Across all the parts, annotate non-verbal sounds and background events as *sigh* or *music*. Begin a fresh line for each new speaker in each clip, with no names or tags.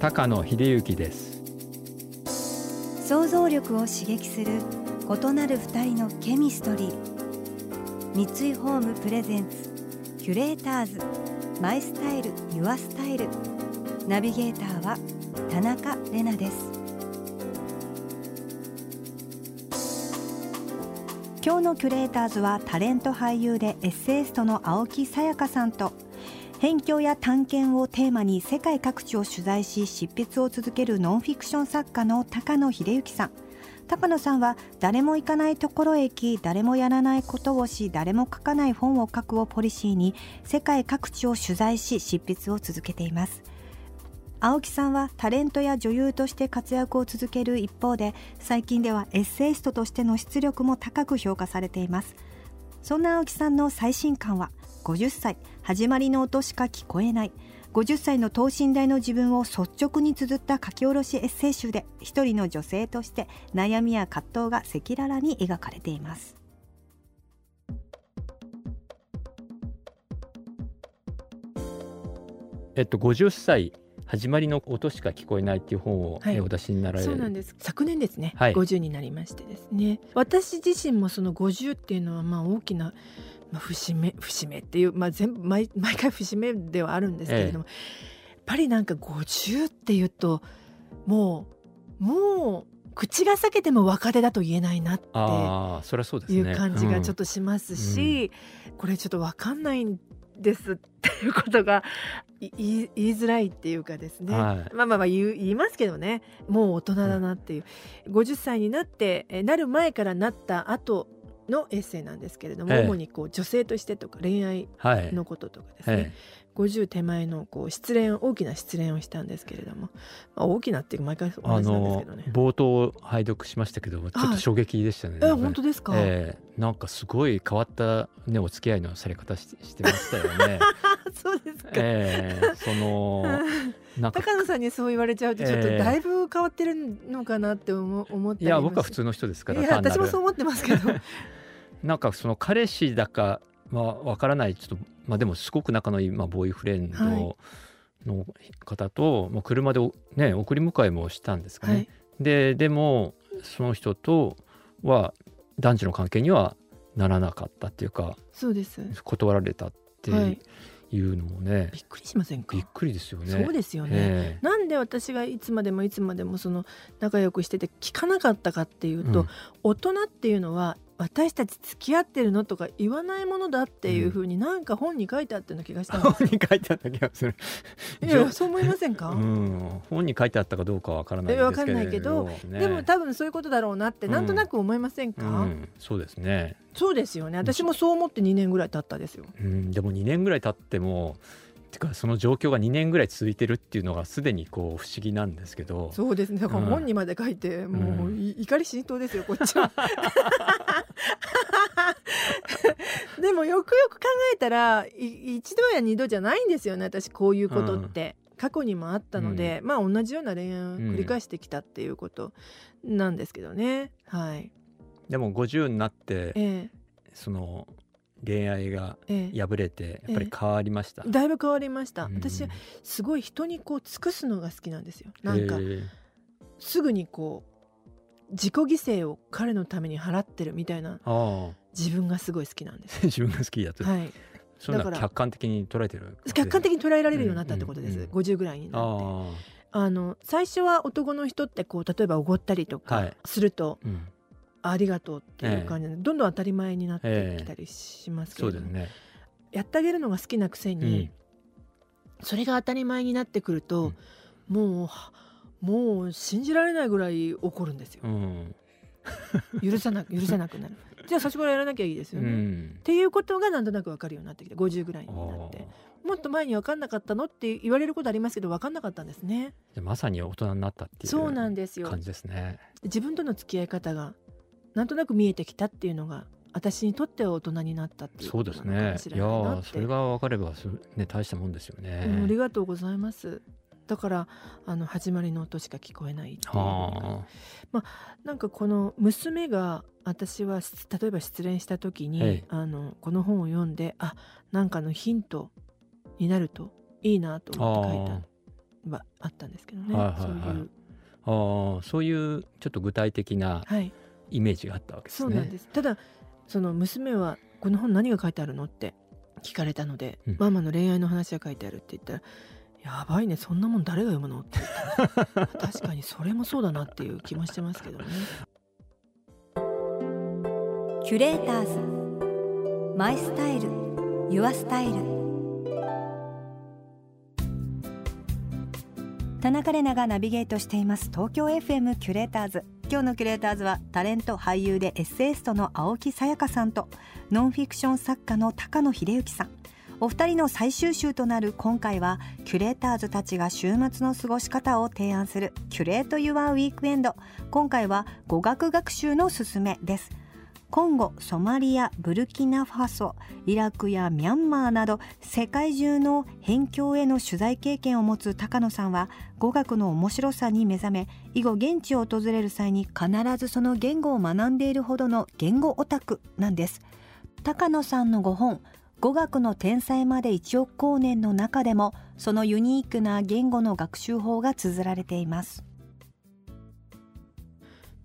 高野秀幸です。
想像力を刺激する異なる二人のケミストリー。三井ホームプレゼンツキュレーターズ。マイスタイルユアスタイル。ナビゲーターは田中れなです。今日のキュレーターズはタレント俳優でエッセイストの青木さやかさんと辺境や探検をテーマに世界各地を取材し執筆を続けるノンフィクション作家の高野秀幸さん。高野さんは誰も行かないところへ行き誰もやらないことをし誰も書かない本を書くをポリシーに世界各地を取材し執筆を続けています。青木さんはタレントや女優として活躍を続ける一方で最近ではエッセイストとしての出力も高く評価されています。そんな青木さんの最新刊は50歳始まりの音しか聞こえない。50歳の等身大の自分を率直に綴った書き下ろしエッセイ集で一人の女性として悩みや葛藤が赤裸々に描かれています。
えっと50歳始まりの音しか聞こえないっていう本を、はい、お出しになられる。
そうなんです。昨年ですね、はい、50になりましてですね。私自身もその50っていうのはまあ大きなまあ、節目節目っていう、まあ、全部毎毎回節目ではあるんですけれども、ええ、やっぱりなんか50っていうともうもう口が裂けても若手だと言えないなっていう感じがちょっとしますし、うん、これちょっと分かんないんですっていうことが言いづらいっていうかですね、はい、まあまあまあ言いますけどねもう大人だなっていう、うん、50歳になってなる前からなった後のエッセイなんですけれども、ええ、主にこう女性としてとか恋愛のこととかですね、はい、50手前のこう失恋大きな失恋をしたんですけれども、まあ、大きなっていう毎回同じなんですけどね。
冒頭拝読しましたけどちょっと衝撃でしたね、
え本当ですか、
えー、なんかすごい変わった、ね、お付き合いのされ方ししてましたよね。*laughs*
そうですか、
えー、その *laughs*
高野さんにそう言われちゃうとちょっとだいぶ変わってるのかなって思思ってい
や僕は普通の人ですからい
や私もそう思ってますけど
なんかその彼氏だかはわからないちょっとまあでもすごく仲のいいまあボーイフレンドの方と、もう車でね送り迎えもしたんですかね。はい、ででもその人とは男女の関係にはならなかったっていうか
そうです。
断られたっていうのもね、
びっくりしませんか？
びっくりですよね。
そうですよね、えー、なんで私がいつまでもいつまでもその仲良くしてて聞かなかったかっていうと、うん、大人っていうのは私たち付き合ってるの？とか言わないものだっていうふうになんか本に書いてあったような気がしたんです、
うん、本に書いてあった気がする。
いやそう思いませんか、う
ん、本に書いてあったかどうかわからないですけど。ないけど、
ね、でも多分そういうことだろうなってなんとなく思いませんか、うん、
そうですね。
そうですよね。私もそう思って2年ぐらい経ったですよ、
うん、でも2年ぐらい経ってもてかその状況が2年ぐらい続いてるっていうのがすでにこう不思議なんですけど。
そうですね。だから本にまで書いて、うん、もう怒り心頭ですよこっちは。*laughs* でもよくよく考えたら一度や二度じゃないんですよね私こういうことって。うん、過去にもあったので、うん、まあ同じような恋愛を繰り返してきたっていうことなんですけどね。はい、
でも50になって、ええ、その恋愛が破れてやっぱり変わりました、
だいぶ変わりました、うん、私すごい人にこう尽くすのが好きなんですよ。なんかすぐにこう自己犠牲を彼のために払ってるみたいな自分がすごい好きなんです。*laughs*
自分が好きやつはい。だから客観的に捉えてる
客観的に捉えられるようになったってことです、うんうん、50ぐらいになって。あの最初は男の人ってこう例えばおごったりとかすると、はいうんありがとうっていう感じで、どんどん当たり前になってきたりしますけど、ね、やってあげるのが好きなくせに、うん、それが当たり前になってくると、うん、もうもう信じられないぐらい怒るんですよ。うん、許さな *laughs* 許せなくなる。じゃあ最初からやらなきゃいいですよね。っていうことがなんとなく分かるようになってきて50ぐらいになって。もっと前に分かんなかったのって言われることありますけど分かんなかったんですね。
まさに大人になったっていう
そうなんですよ。
感じですね。
自分との付き合い方がなんとなく見えてきたっていうのが私にとっては大人になったっていう
そうですね。いやそれが分かればね大したもんですよね、
うん、ありがとうございます。だからあの始まりの音しか聞こえないっていうまあなんかこの娘が私は例えば失恋した時に、あのこの本を読んであなんかのヒントになるといいなと思って書いたはあったんですけどね、はいはいはい、そういう。
あそういうちょっと具体的なイメージがあったわけですね。
そうなんですただその娘は「この本何が書いてあるの?」って聞かれたので、うん、ママの恋愛の話が書いてあるって言ったら「やばいねそんなもん誰が読むの?」って *laughs* 確かにそれもそうだなっていう気もしてますけどね。
キュレーターズマイスタイルyour style 田中れながナビゲートしています東京 FM キュレーターズ今日のキュレーターズはタレント俳優でエッセイストの青木さやかさんとノンフィクション作家の高野秀行さん。お二人の最終週となる今回はキュレーターズたちが週末の過ごし方を提案する curate your weekend。今回は語学学習のすすめです。コンゴ、ソマリア、ブルキナファソ、イラクやミャンマーなど世界中の辺境への取材経験を持つ高野さんは語学の面白さに目覚め以後現地を訪れる際に必ずその言語を学んでいるほどの言語オタクなんです。高野さんの5本語学の天才まで1億光年の中でもそのユニークな言語の学習法が綴られています。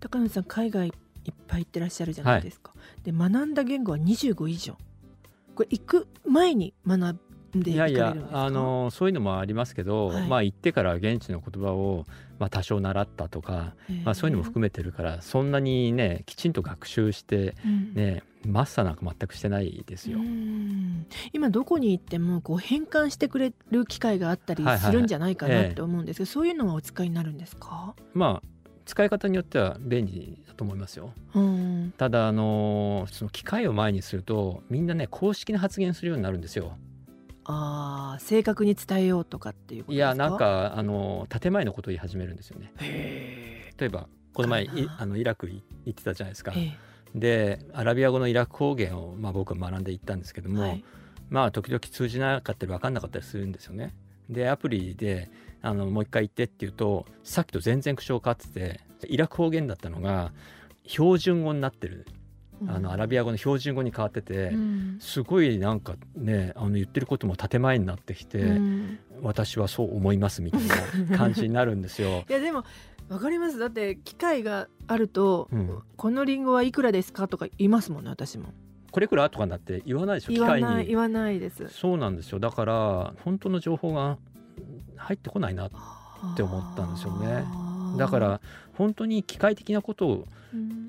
高野さん海外いっぱい行ってらっしゃるじゃないですか。はい、で学んだ言語は25以上。これ行く前に学んでいやいや
あのそういうのもありますけど、はい、まあ行ってから現地の言葉を、まあ、多少習ったとか、まあ、そういうのも含めてるからそんなにねきちんと学習してね、うん、マスターなんか全くしてないですよ。
今どこに行ってもこう変換してくれる機会があったりするんじゃないかなって思うんですけど、そういうのはお使いになるんですか？
まあ使い方によっては便利だと思いますよ。ただあのその機械を前にするとみんなね公式な発言するようになるんですよ。
ああ正確に伝えようとかっていう
いやなんかあの建前のことを言い始めるんですよね。例えばこの前あのイラク行ってたじゃないですか。でアラビア語のイラク方言を、まあ、僕は学んでいったんですけども、はい、まあ時々通じなかったり分かんなかったりするんですよね。でアプリであのもう一回言ってって言うとさっきと全然口調変わっててイラク方言だったのが標準語になってる。あのアラビア語の標準語に変わってて、うん、すごいなんかねあの言ってることも建前になってきて、うん、私はそう思いますみたいな感じになるんですよ。*laughs*
いやでもわかります。だって機会があると、うん、このリンゴはいくらですかとか言いますもんね私も。
これくらいとかなって言わないでしょ機
械に。言わないです。
そうなんですよ。だから本当の情報が入ってこないなって思ったんですよね。だから本当に機械的なことを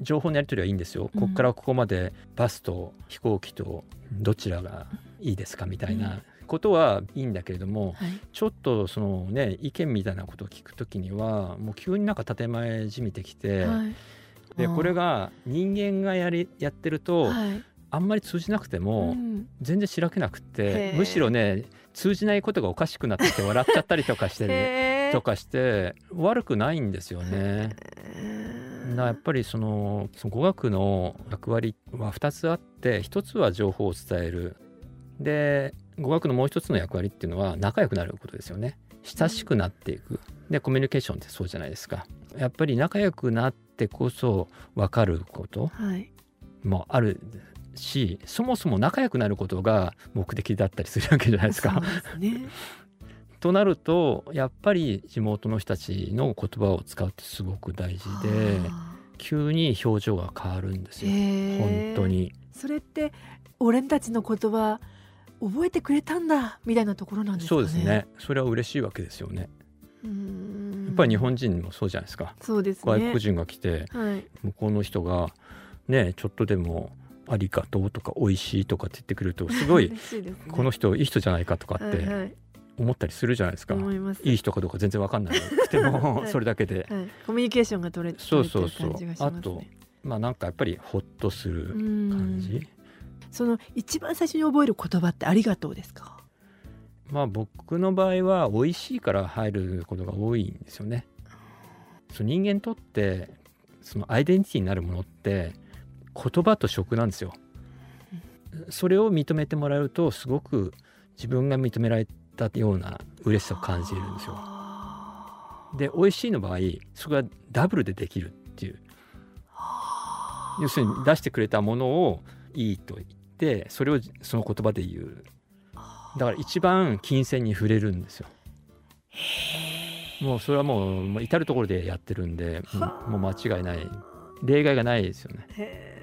情報のやり取りはいいんですよ。ここからここまでバスと飛行機とどちらがいいですかみたいなことはいいんだけれども、ちょっとそのね意見みたいなことを聞くときにはもう急になんか建前じみてきて、でこれが人間がやりやってると、あんまり通じなくても全然開けなくて、むしろね通じないことがおかしくなってきて笑っちゃったりとかして、とかして悪くないんですよね。やっぱりそのその語学の役割は2つあって1つは情報を伝える。で語学のもう一つの役割っていうのは仲良くなることですよね。親しくなっていく。でコミュニケーションってそうじゃないですか。やっぱり仲良くなってこそ分かることもあるしそもそも仲良くなることが目的だったりするわけじゃないですか。すね、*laughs* となるとやっぱり地元の人たちの言葉を使うってすごく大事で急に表情が変わるんですよ。本当に。
それって俺たちの言葉覚えてくれたんだみたいなところなんですか、ね、
そうですね。それは嬉しいわけですよね。やっぱり日本人もそうじゃないですか。
そうです、
ね、外国人が来て、はい、向こうの人がねちょっとでもありがとうとか美味しいとかって言ってくるとすごいこの人いい人じゃないかとかって思ったりするじゃないですか、いい人かどうか全然わかんなくて *laughs* もそれだけで、
コミュニケーションが取れ
そうそうそう。あとまあなんかやっぱりほっとする感じ。
その一番最初に覚える言葉ってありがとうですか？
まあ僕の場合は美味しいから入ることが多いんですよね。その人間にとってそのアイデンティティになるものって言葉と食なんですよ。それを認めてもらえるとすごく自分が認められたような嬉しさを感じるんですよ。で美味しいの場合そこがダブルでできるっていう要するに出してくれたものをいいと言ってそれをその言葉で言うだから一番金銭に触れるんですよ。もうそれはもう至る所でやってるんでもう間違いない例外がないですよね。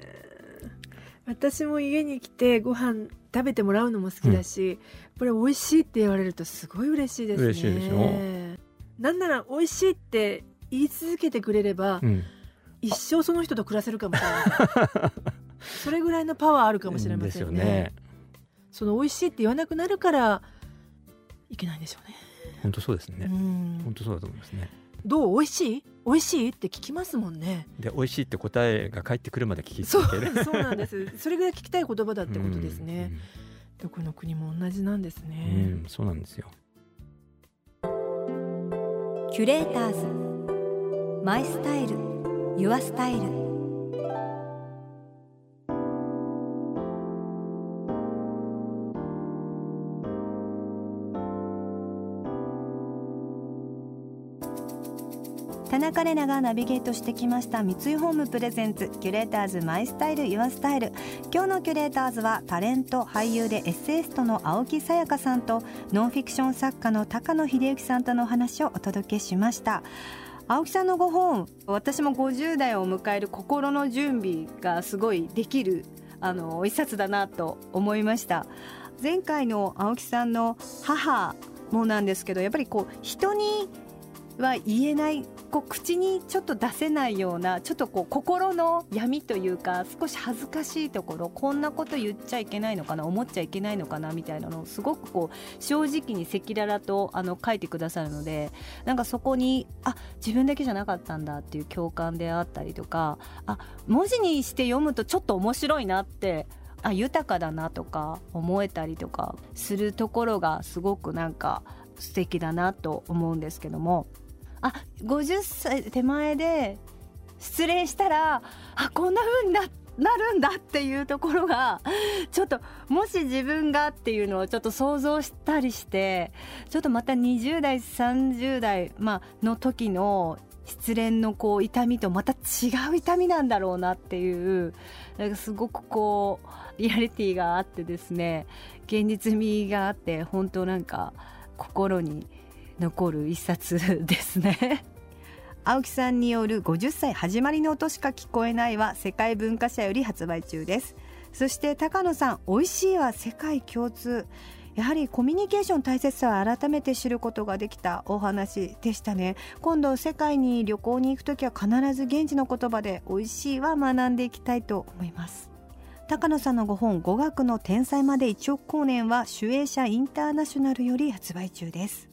私も家に来てご飯食べてもらうのも好きだし、うん、これ美味しいって言われるとすごい嬉しいですね。
嬉しいでしょ？
なんなら美味しいって言い続けてくれれば、うん、一生その人と暮らせるかもしれない。*laughs* それぐらいのパワーあるかもしれませんね。ねその美味しいって言わなくなるからいけないんでしょうね。
本当そうですね。本当そうだと思いますね。
どう？美味しい？美味しい？って聞きますもんね。
で美味しいって答えが返ってくるまで聞き
続ける。そうなんです。それぐらい聞きたい言葉だってことですね。どこの国も同じなんですね。
うん、そうなんですよ。
キュレーターズマイスタイルユアスタイル田中玲奈がナビゲートしてきました三井ホームプレゼンツキュレーターズマイスタイルユアスタイル。今日のキュレーターズはタレント俳優でエッセイストの青木さやかさんとノンフィクション作家の高野秀幸さんとのお話をお届けしました。青木さんのご本私も50代を迎える心の準備がすごいできるあの一冊だなと思いました。前回の青木さんの母もなんですけどやっぱりこう人には言えないこう口にちょっと出せないようなちょっとこう心の闇というか少し恥ずかしいところこんなこと言っちゃいけないのかな思っちゃいけないのかなみたいなのをすごくこう正直に赤裸々とあの書いてくださるのでなんかそこにあ自分だけじゃなかったんだっていう共感であったりとかあ文字にして読むとちょっと面白いなってあ豊かだなとか思えたりとかするところがすごくなんか素敵だなと思うんですけども。あ50歳手前で失恋したらあこんな風にななるんだっていうところがちょっともし自分がっていうのをちょっと想像したりしてちょっとまた20代30代、まあの時の失恋のこう痛みとまた違う痛みなんだろうなっていうなんかすごくこうリアリティがあってですね現実味があって本当なんか心に残る一冊 *laughs* ですね。青木さんによる50歳始まりの音しか聞こえないは世界文化社より発売中です。そして高野さん美味しいは世界共通。やはりコミュニケーション大切さを改めて知ることができたお話でしたね。今度世界に旅行に行く時は必ず現地の言葉で美味しいは学んでいきたいと思います。高野さんのご本語学の天才まで1億光年は守衛者インターナショナルより発売中です。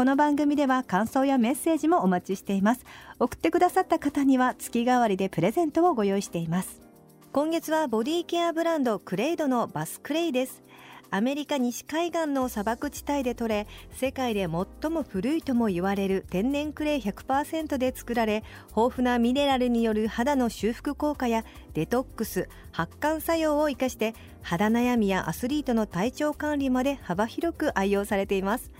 この番組では感想やメッセージもお待ちしています。送ってくださった方には月替わりでプレゼントをご用意しています。今月はボディケアブランドクレイドのバスクレイです。アメリカ西海岸の砂漠地帯で採れ世界で最も古いとも言われる天然クレイ100%で作られ豊富なミネラルによる肌の修復効果やデトックス発汗作用を生かして肌悩みやアスリートの体調管理まで幅広く愛用されています。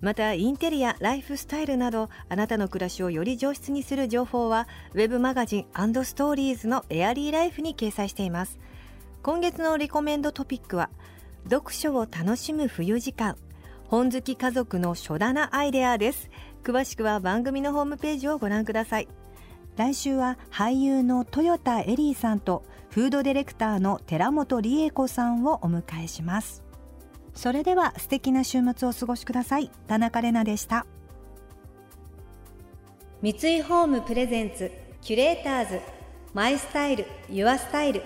またインテリアライフスタイルなどあなたの暮らしをより上質にする情報はウェブマガジンストーリーズのエアリーライフに掲載しています。今月のリコメンドトピックは読書を楽しむ冬時間。本好き家族の書棚アイデアです。詳しくは番組のホームページをご覧ください。来週は俳優の豊田エリーさんとフードディレクターの寺本理恵子さんをお迎えします。それでは素敵な週末をお過ごしください田中れなでした三井ホームプレゼンツキュレーターズマイスタイルユアスタイル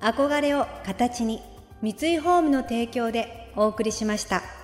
憧れを形に三井ホームの提供でお送りしました。